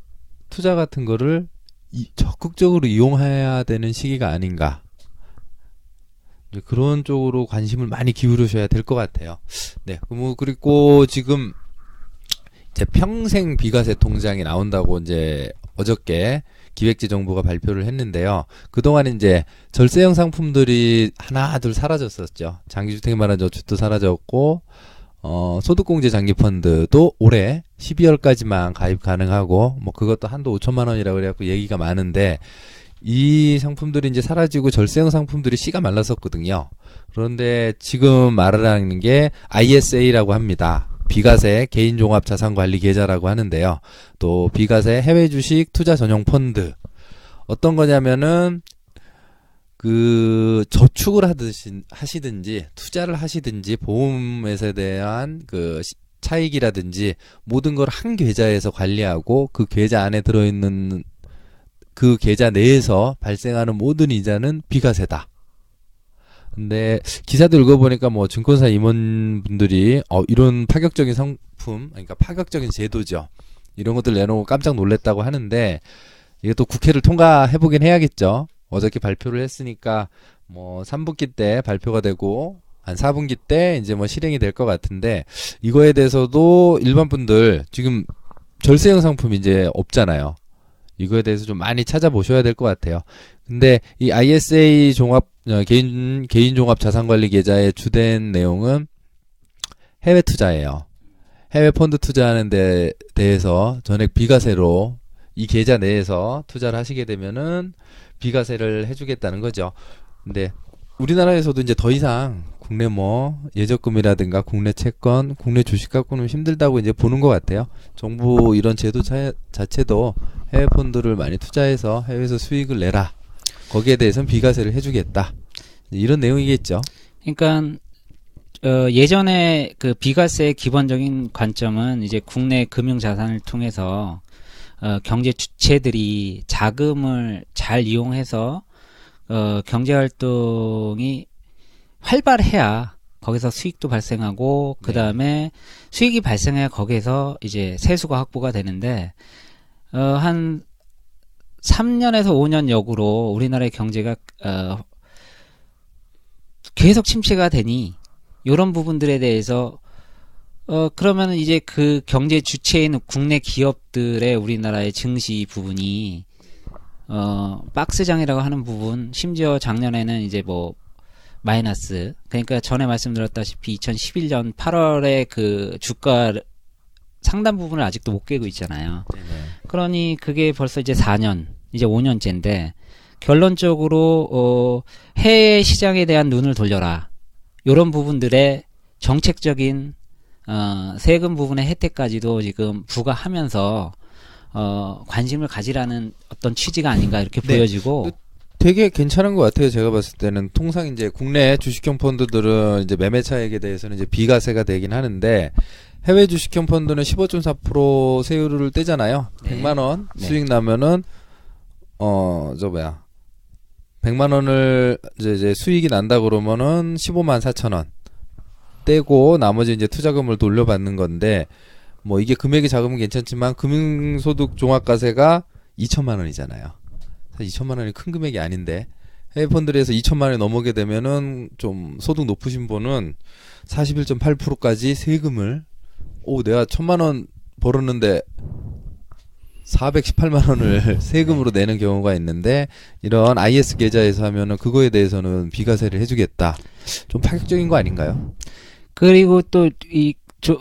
투자 같은 거를 이- 적극적으로 이용해야 되는 시기가 아닌가. 이제 그런 쪽으로 관심을 많이 기울이셔야 될 것 같아요. 네, 뭐 그리고 지금 이제 평생 비과세 통장이 나온다고 이제 어저께 기획재정부가 발표를 했는데요. 그동안 이제 절세형 상품들이 하나 둘 사라졌었죠. 장기주택 마련 저축도 사라졌고 어, 소득공제 장기펀드도 올해 12월까지만 가입 가능하고 뭐 그것도 한도 5천만 원이라고 그래갖고 얘기가 많은데 이 상품들이 이제 사라지고 절세형 상품들이 씨가 말랐었거든요. 그런데 지금 말하는 게 ISA라고 합니다. 비과세 개인종합자산관리 계좌라고 하는데요. 또 비과세 해외 주식 투자 전용 펀드 어떤 거냐면은 그 저축을 하듯이 하시든지 투자를 하시든지 보험에 대한 그 시- 차익이라든지 모든 걸 한 계좌에서 관리하고 그 계좌 안에 들어있는 그 계좌 내에서 발생하는 모든 이자는 비과세다. 근데 기사도 읽어보니까 뭐 증권사 임원분들이 어 이런 파격적인 상품, 그러니까 파격적인 제도죠. 이런 것들 내놓고 깜짝 놀랐다고 하는데 이게 또 국회를 통과해보긴 해야겠죠. 어저께 발표를 했으니까 뭐 3분기 때 발표가 되고 한 4분기 때 이제 뭐 실행이 될 것 같은데 이거에 대해서도 일반 분들 지금 절세형 상품이 이제 없잖아요. 이거에 대해서 좀 많이 찾아보셔야 될 것 같아요. 근데 이 ISA 종합 어, 개인 개인 종합 자산 관리 계좌의 주된 내용은 해외 투자예요. 해외 펀드 투자하는 데 대해서 전액 비과세로 이 계좌 내에서 투자를 하시게 되면은 비과세를 해주겠다는 거죠. 근데 우리나라에서도 이제 더 이상 국내 뭐 예적금이라든가 국내 채권, 국내 주식 갖고는 힘들다고 이제 보는 것 같아요. 정부 이런 제도 차, 자체도 해외 펀드를 많이 투자해서 해외에서 수익을 내라. 거기에 대해서는 비과세를 해주겠다. 이런 내용이겠죠. 그러니까 어, 예전에 그 비과세의 기본적인 관점은 이제 국내 금융 자산을 통해서 어, 경제 주체들이 자금을 잘 이용해서 어, 경제 활동이 활발해야 거기서 수익도 발생하고 그 다음에 수익이 발생해야 거기에서 이제 세수가 확보가 되는데 어, 한 3년에서 5년 역으로 우리나라의 경제가 어, 계속 침체가 되니 이런 부분들에 대해서 어 그러면 이제 그 경제 주체인 국내 기업들의 우리나라의 증시 부분이 어 박스장이라고 하는 부분 심지어 작년에는 이제 뭐 마이너스 그러니까 전에 말씀드렸다시피 2011년 8월에 그 주가 상당 부분을 아직도 못 깨고 있잖아요. 그러니 그게 벌써 이제 4년, 이제 5년째인데 결론적으로 어 해외 시장에 대한 눈을 돌려라. 요런 부분들에 정책적인 어, 세금 부분의 혜택까지도 지금 부과하면서 어, 관심을 가지라는 어떤 취지가 아닌가 이렇게 네. 보여지고 되게 괜찮은 것 같아요. 제가 봤을 때는 통상 이제 국내 주식형 펀드들은 이제 매매 차익에 대해서는 이제 비과세가 되긴 하는데 해외 주식형 펀드는 15.4% 세율을 떼잖아요. 네. 100만 원 네. 수익 나면은 어 저 뭐야 100만 원을 이제, 이제 수익이 난다 그러면은 15만 4천 원 떼고 나머지 이제 투자금을 돌려받는 건데 뭐 이게 금액이 작으면 괜찮지만 금융소득 종합과세가 2천만 원이잖아요. 사실 2천만 원이 큰 금액이 아닌데 해외 펀드에서 2천만 원이 넘어게 되면은 좀 소득 높으신 분은 41.8%까지 세금을 오 내가 천만 원 벌었는데 418만 원을 <laughs> 세금으로 내는 경우가 있는데 이런 IS 계좌에서 하면은 그거에 대해서는 비과세를 해주겠다. 좀 파격적인 거 아닌가요? 그리고 또이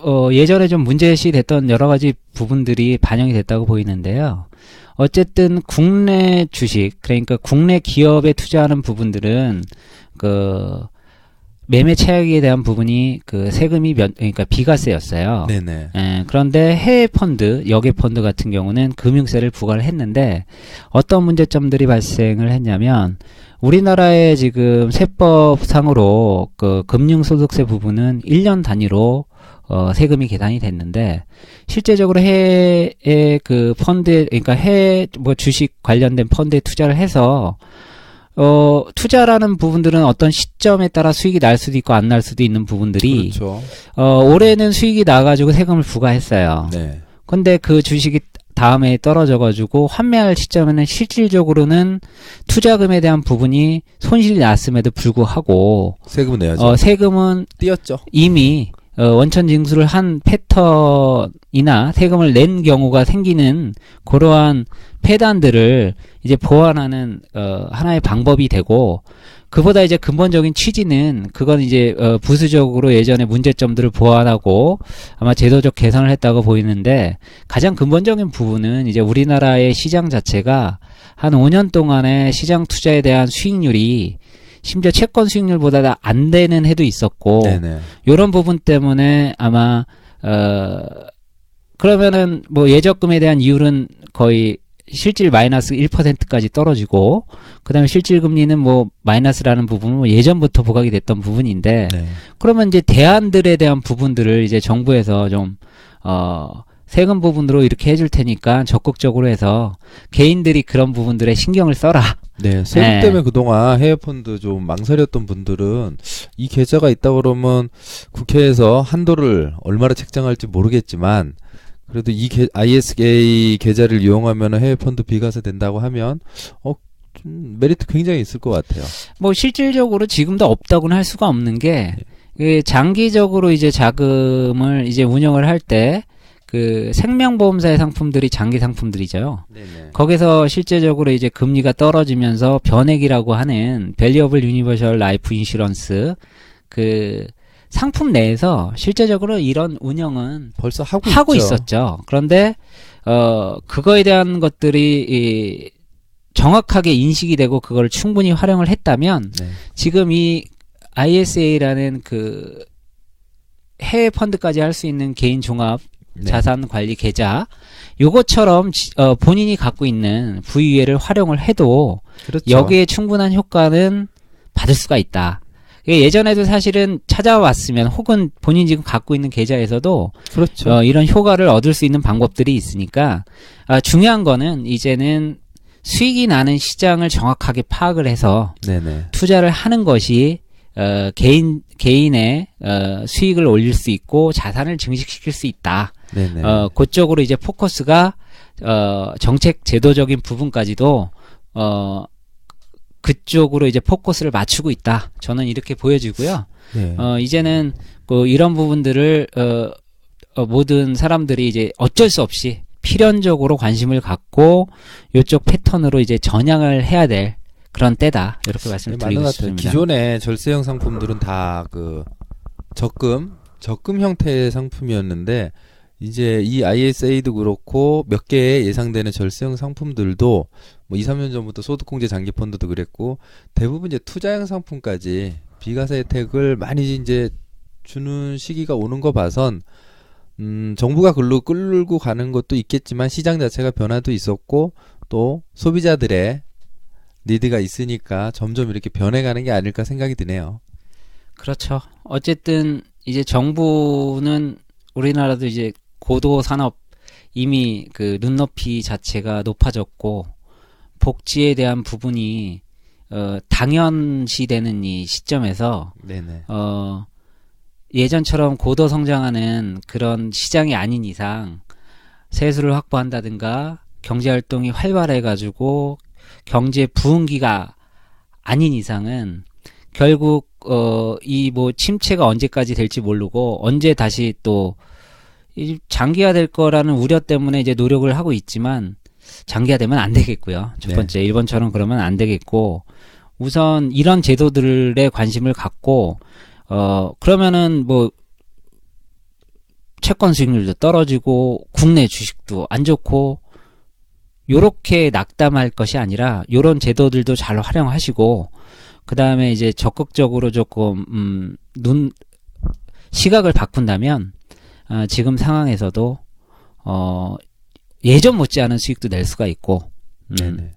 어, 예전에 좀 문제시 됐던 여러 가지 부분들이 반영이 됐다고 보이는데요. 어쨌든 국내 주식 그러니까 국내 기업에 투자하는 부분들은 그 매매 차익에 대한 부분이 그 세금이 면 그러니까 비과세였어요. 네네. 예, 그런데 해외 펀드, 역외 펀드 같은 경우는 금융세를 부과를 했는데 어떤 문제점들이 발생을 했냐면 우리나라의 지금 세법상으로 그 금융소득세 부분은 1년 단위로 어, 세금이 계산이 됐는데 실제적으로 해외의 그 펀드, 그러니까 해외 뭐 주식 관련된 펀드에 투자를 해서 어, 투자라는 부분들은 어떤 시점에 따라 수익이 날 수도 있고 안 날 수도 있는 부분들이 그렇죠. 어, 올해는 수익이 나가지고 세금을 부과했어요. 네. 근데 그 주식이 다음에 떨어져가지고 환매할 시점에는 실질적으로는 투자금에 대한 부분이 손실이 났음에도 불구하고 세금을 내야죠. 어, 세금은 띄었죠. 이미 어, 원천 징수를 한 패턴이나 세금을 낸 경우가 생기는 그러한 폐단들을 이제 보완하는 어, 하나의 방법이 되고 그보다 이제 근본적인 취지는 그건 이제 어, 부수적으로 예전에 문제점들을 보완하고 아마 제도적 개선을 했다고 보이는데 가장 근본적인 부분은 이제 우리나라의 시장 자체가 한 5년 동안의 시장 투자에 대한 수익률이 심지어 채권 수익률보다 안 되는 해도 있었고 네네. 요런 부분 때문에 아마 어 그러면은 뭐 예적금에 대한 이율은 거의 실질 마이너스 1%까지 떨어지고 그다음에 실질 금리는 뭐 마이너스라는 부분은 뭐 예전부터 부각이 됐던 부분인데 네. 그러면 이제 대안들에 대한 부분들을 이제 정부에서 좀 어 세금 부분으로 이렇게 해줄 테니까 적극적으로 해서 개인들이 그런 부분들에 신경을 써라. 네, 세금 네. 때문에 그동안 해외 펀드 좀 망설였던 분들은 이 계좌가 있다 그러면 국회에서 한도를 얼마나 책정할지 모르겠지만 그래도 이 계, ISK 계좌를 이용하면 해외 펀드 비과세 된다고 하면 어, 좀 메리트 굉장히 있을 것 같아요. 뭐 실질적으로 지금도 없다고는 할 수가 없는 게그 장기적으로 이제 자금을 이제 운영을 할 때 그 생명보험사의 상품들이 장기 상품들이죠. 네네. 거기서 실제적으로 이제 금리가 떨어지면서 변액이라고 하는 Variable Universal Life Insurance 그 상품 내에서 실제적으로 이런 운영은 벌써 하고, 하고. 있었죠. 그런데 어 그거에 대한 것들이 이 정확하게 인식이 되고 그걸 충분히 활용을 했다면 네. 지금 이 ISA라는 그 해외 펀드까지 할 수 있는 개인 종합 네. 자산 관리 계좌 요것처럼 지- 어, 본인이 갖고 있는 부유회를 활용을 해도 그렇죠. 여기에 충분한 효과는 받을 수가 있다. 예전에도 사실은 찾아왔으면 혹은 본인 지금 갖고 있는 계좌에서도 그렇죠. 어, 이런 효과를 얻을 수 있는 방법들이 있으니까 아, 중요한 거는 이제는 수익이 나는 시장을 정확하게 파악을 해서 네네. 투자를 하는 것이 어, 개인 개인의 어, 수익을 올릴 수 있고 자산을 증식시킬 수 있다. 네네. 어, 그쪽으로 이제 포커스가 어, 정책 제도적인 부분까지도 어, 그쪽으로 이제 포커스를 맞추고 있다. 저는 이렇게 보여지고요. 네. 어, 이제는 그 이런 부분들을 어, 어, 모든 사람들이 이제 어쩔 수 없이 필연적으로 관심을 갖고 이쪽 패턴으로 이제 전향을 해야 될 그런 때다. 이렇게 네, 말씀을 드리고 같아요. 싶습니다. 기존의 절세형 상품들은 다 그 적금, 적금 형태의 상품이었는데 이제 이 ISA도 그렇고 몇 개의 예상되는 절세형 상품들도 뭐 2, 3년 전부터 소득공제 장기 펀드도 그랬고 대부분 이제 투자형 상품까지 비과세 혜택을 많이 이제 주는 시기가 오는 거 봐선 음, 정부가 글로 끌고 가는 것도 있겠지만 시장 자체가 변화도 있었고 또 소비자들의 니드가 있으니까 점점 이렇게 변해가는 게 아닐까 생각이 드네요. 그렇죠. 어쨌든 이제 정부는 우리나라도 이제 고도 산업 이미 그 눈높이 자체가 높아졌고 복지에 대한 부분이 어 당연시되는 이 시점에서 네네. 어 예전처럼 고도 성장하는 그런 시장이 아닌 이상 세수를 확보한다든가 경제 활동이 활발해 가지고 경제 부흥기가 아닌 이상은 결국 어 이 뭐 침체가 언제까지 될지 모르고 언제 다시 또이 장기화될 거라는 우려 때문에 이제 노력을 하고 있지만 장기화되면 안 되겠고요. 첫 네. 번째 일본처럼 그러면 안 되겠고 우선 이런 제도들에 관심을 갖고 어 그러면은 뭐 채권 수익률도 떨어지고 국내 주식도 안 좋고 요렇게 낙담할 것이 아니라 요런 제도들도 잘 활용하시고 그다음에 이제 적극적으로 조금 음눈 시각을 바꾼다면 아, 지금 상황에서도 어 예전 못지않은 수익도 낼 수가 있고 음, 네네.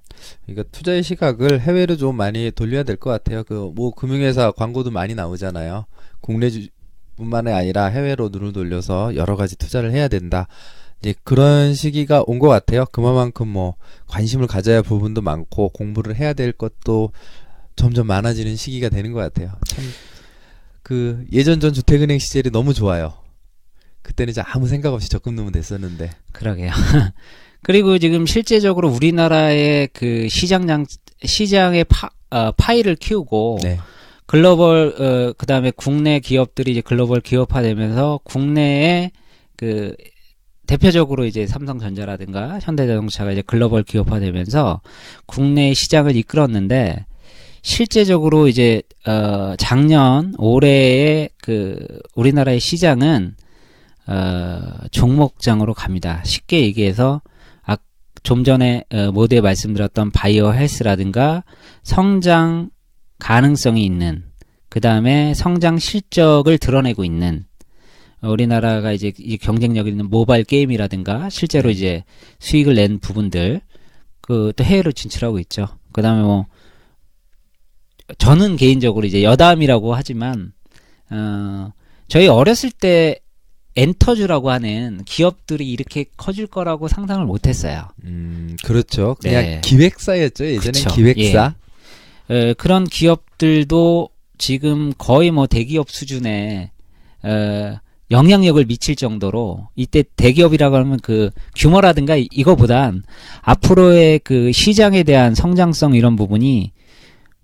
그러니까 투자의 시각을 해외로 좀 많이 돌려야 될 것 같아요. 그 뭐 금융회사 광고도 많이 나오잖아요. 국내 주뿐만이 아니라 해외로 눈을 돌려서 여러 가지 투자를 해야 된다. 이제 그런 시기가 온 것 같아요. 그만큼 뭐 관심을 가져야 할 부분도 많고 공부를 해야 될 것도 점점 많아지는 시기가 되는 것 같아요. 참 그 예전 전 주택은행 시절이 너무 좋아요. 그때는 이제 아무 생각 없이 적금 넣으면 됐었는데. 그러게요. <laughs> 그리고 지금 실제적으로 우리나라의 그 시장량 시장의 파, 어, 파이를 키우고 네. 글로벌 어 그다음에 국내 기업들이 이제 글로벌 기업화되면서 국내에 그 대표적으로 이제 삼성전자라든가 현대자동차가 이제 글로벌 기업화되면서 국내 시장을 이끌었는데 실제적으로 이제 어 작년 올해의 그 우리나라의 시장은 어 종목장으로 갑니다. 쉽게 얘기해서 아, 좀 전에 어, 모두에 말씀드렸던 바이오 헬스라든가 성장 가능성이 있는 그 다음에 성장 실적을 드러내고 있는 어, 우리나라가 이제 이 경쟁력 있는 모바일 게임이라든가 실제로 이제 수익을 낸 부분들 그 또 해외로 진출하고 있죠. 그 다음에 뭐 저는 개인적으로 이제 여담이라고 하지만 어 저희 어렸을 때 엔터주라고 하는 기업들이 이렇게 커질 거라고 상상을 못 했어요. 음, 그렇죠. 그냥 네. 기획사였죠. 예전엔 그쵸. 기획사. 에, 그런 기업들도 지금 거의 뭐 대기업 수준의 에, 영향력을 미칠 정도로 이때 대기업이라고 하면 그 규모라든가 이- 이거보단 앞으로의 그 시장에 대한 성장성 이런 부분이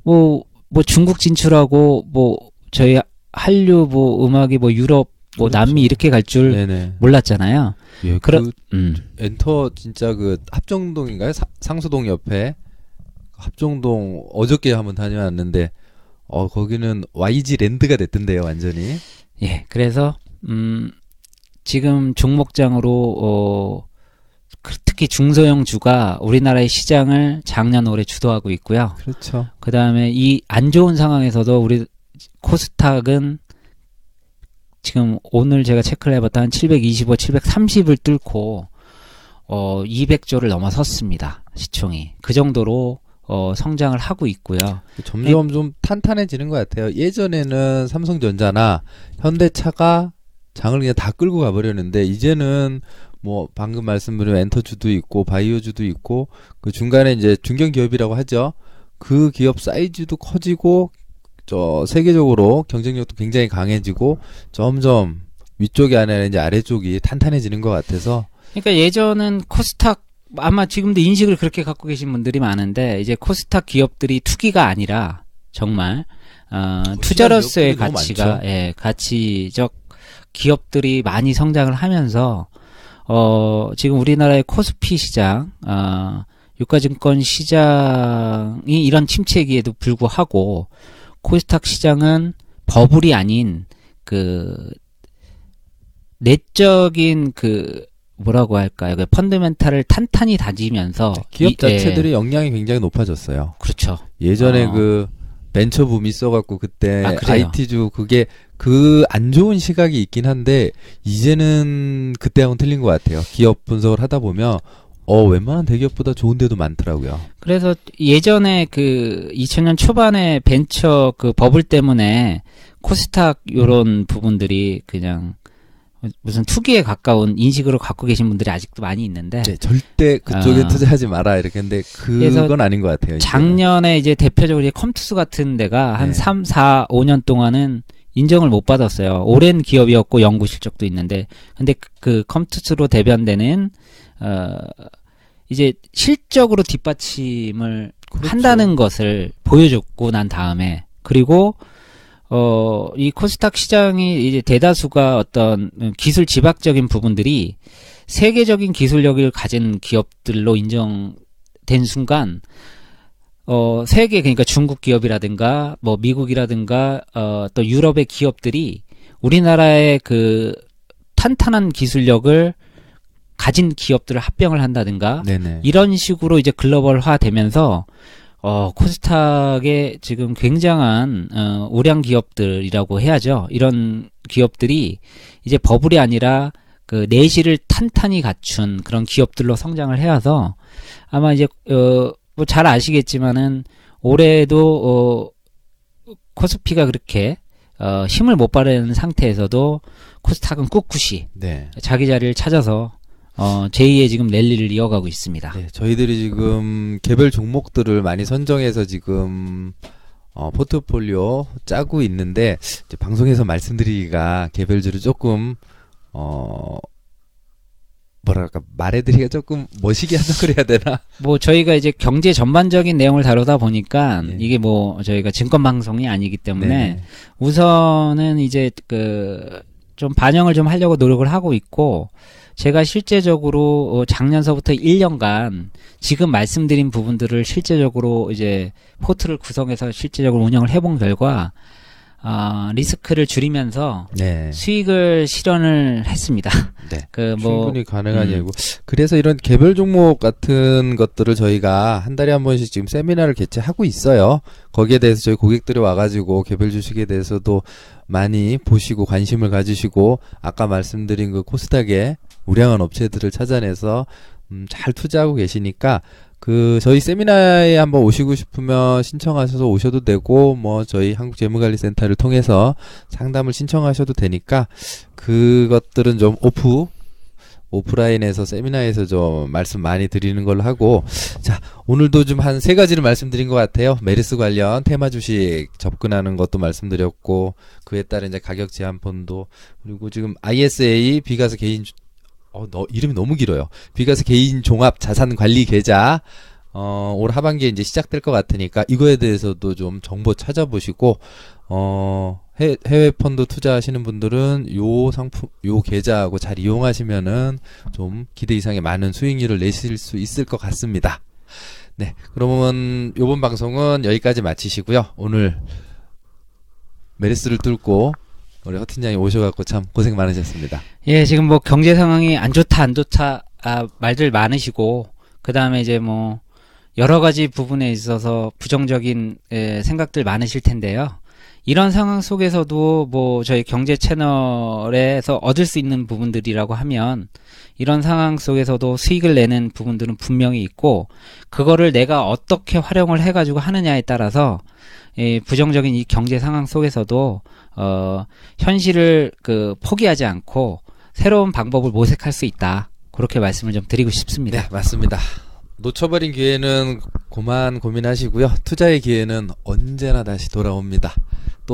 뭐 뭐 중국 진출하고 뭐 저희 한류 뭐 음악이 뭐 유럽 뭐 그렇죠. 남미 이렇게 갈 줄. 몰랐잖아요. 예, 그러- 그 음. 엔터 진짜 그 합정동인가요? 사- 상수동 옆에 합정동 어저께 한번 다녀왔는데 어 거기는 YG 랜드가 됐던데요, 완전히. 예. 그래서 음 지금 종목장으로 어 그- 특히 중소형 주가 우리나라의 시장을 작년 올해 주도하고 있고요. 그렇죠. 그 다음에 이 안 좋은 상황에서도 우리 코스닥은 지금 오늘 제가 체크를 해봤다 한 725, 730을 뚫고 어 200조를 넘어섰습니다. 시총이 그 정도로 어 성장을 하고 있고요. 점점 네. 좀 탄탄해지는 것 같아요. 예전에는 삼성전자나 현대차가 장을 그냥 다 끌고 가버렸는데 이제는 뭐 방금 말씀드린 엔터주도 있고 바이오주도 있고 그 중간에 이제 중견 기업이라고 하죠. 그 기업 사이즈도 커지고 저 세계적으로 경쟁력도 굉장히 강해지고 점점 위쪽이 아니라 이제 아래쪽이 탄탄해지는 것 같아서 그러니까 예전은 코스닥 아마 지금도 인식을 그렇게 갖고 계신 분들이 많은데 이제 코스닥 기업들이 투기가 아니라 정말 어, 투자로서의 가치가. 예, 가치적 기업들이 많이 성장을 하면서 어, 지금 우리나라의 코스피 시장 어, 유가증권 시장이 이런 침체기에도 불구하고 코스닥 시장은 버블이 아닌 그 내적인 그 뭐라고 할까요? 그 펀드멘탈을 탄탄히 다지면서 기업 이- 예, 자체들의 역량이 굉장히 높아졌어요. 그렇죠. 예전에 어. 그 벤처 붐이 있어갖고 그때 아, 그래요? IT주 그게 그 안 좋은 시각이 있긴 한데 이제는 그때하고는 틀린 것 같아요. 기업 분석을 하다 보면 어 웬만한 대기업보다 좋은 데도 많더라고요. 그래서 예전에 그 2000년 초반에 벤처 그 버블 때문에 코스닥 요런 부분들이 그냥 무슨 투기에 가까운 인식으로 갖고 계신 분들이 아직도 많이 있는데 네, 절대 그쪽에 아. 투자하지 마라 이렇게 했는데 그래서 그건 아닌 것 같아요. 작년에 이제 대표적으로 이제 컴투스 같은 데가 한 네. 3, 4, 5년 동안은 인정을 못 받았어요. 오랜 기업이었고 연구 실적도 있는데 근데 그- 그 컴투스로 대변되는 어 이제 실적으로 뒷받침을 그렇죠. 한다는 것을 보여줬고 난 다음에 그리고 어 이 코스닥 시장이 이제 대다수가 어떤 기술 지박적인 부분들이 세계적인 기술력을 가진 기업들로 인정된 순간 어 세계 그러니까 중국 기업이라든가 뭐 미국이라든가 어 또 유럽의 기업들이 우리나라의 그 탄탄한 기술력을 가진 기업들을 합병을 한다든가 네네. 이런 식으로 이제 글로벌화 되면서 어, 코스닥의 지금 굉장한 어, 우량 기업들이라고 해야죠. 이런 기업들이 이제 버블이 아니라 그 내실을 탄탄히 갖춘 그런 기업들로 성장을 해와서 아마 이제 어, 뭐 잘 아시겠지만은 올해도 어, 코스피가 그렇게 어, 힘을 못 바르는 상태에서도 코스닥은 꿋꿋이 네. 자기 자리를 찾아서 어, 제2의 지금 랠리를 이어가고 있습니다. 네, 저희들이 지금 개별 종목들을 많이 선정해서 지금 어, 포트폴리오 짜고 있는데 이제 방송에서 말씀드리기가 개별주를 조금 어 뭐랄까 말해드리기가 조금 멋있게 한다고 그래야 되나? <laughs> 뭐 저희가 이제 경제 전반적인 내용을 다루다 보니까 예. 이게 뭐 저희가 증권 방송이 아니기 때문에 네. 우선은 이제 그 좀 반영을 좀 하려고 노력을 하고 있고 제가 실제적으로 어, 작년서부터 1년간 지금 말씀드린 부분들을 실제적으로 이제 포트를 구성해서 실제적으로 운영을 해본 결과 아 리스크를 줄이면서 네. 수익을 실현을 했습니다. <laughs> 네. 그 뭐 충분히 가능한 음. 얘기고 그래서 이런 개별 종목 같은 것들을 저희가 한 달에 한 번씩 지금 세미나를 개최하고 있어요. 거기에 대해서 저희 고객들이 와가지고 개별 주식에 대해서도 많이 보시고 관심을 가지시고 아까 말씀드린 그 코스닥의 우량한 업체들을 찾아내서 음, 잘 투자하고 계시니까 그 저희 세미나에 한번 오시고 싶으면 신청하셔서 오셔도 되고 뭐 저희 한국재무관리센터를 통해서 상담을 신청하셔도 되니까 그것들은 좀 오프 오프라인에서 세미나에서 좀 말씀 많이 드리는 걸로 하고. 자 오늘도 좀 한 세 가지를 말씀드린 것 같아요. 메르스 관련 테마 주식 접근하는 것도 말씀드렸고 그에 따른 이제 가격 제한 펀도 그리고 지금 ISA 비가스 개인 주- 어, 너, 이름이 너무 길어요. 비가스 개인 종합 자산 관리 계좌 어, 올 하반기에 이제 시작될 것 같으니까 이거에 대해서도 좀 정보 찾아보시고 어, 해, 해외 펀드 투자하시는 분들은 요 상품 요 계좌하고 잘 이용하시면은 좀 기대 이상의 많은 수익률을 내실 수 있을 것 같습니다. 네, 그러면 요번 방송은 여기까지 마치시고요. 오늘 메르스를 뚫고 우리 허팀장이 오셔갖고 참 고생 많으셨습니다. 예, 지금 뭐 경제 상황이 안 좋다, 안 좋다, 아, 말들 많으시고, 그 다음에 이제 뭐, 여러 가지 부분에 있어서 부정적인 에, 생각들 많으실 텐데요. 이런 상황 속에서도 뭐, 저희 경제 채널에서 얻을 수 있는 부분들이라고 하면, 이런 상황 속에서도 수익을 내는 부분들은 분명히 있고, 그거를 내가 어떻게 활용을 해가지고 하느냐에 따라서, 이 부정적인 이 경제 상황 속에서도, 어, 현실을 그 포기하지 않고 새로운 방법을 모색할 수 있다. 그렇게 말씀을 좀 드리고 싶습니다. 네, 맞습니다. 놓쳐버린 기회는 고만 고민하시고요. 투자의 기회는 언제나 다시 돌아옵니다. 또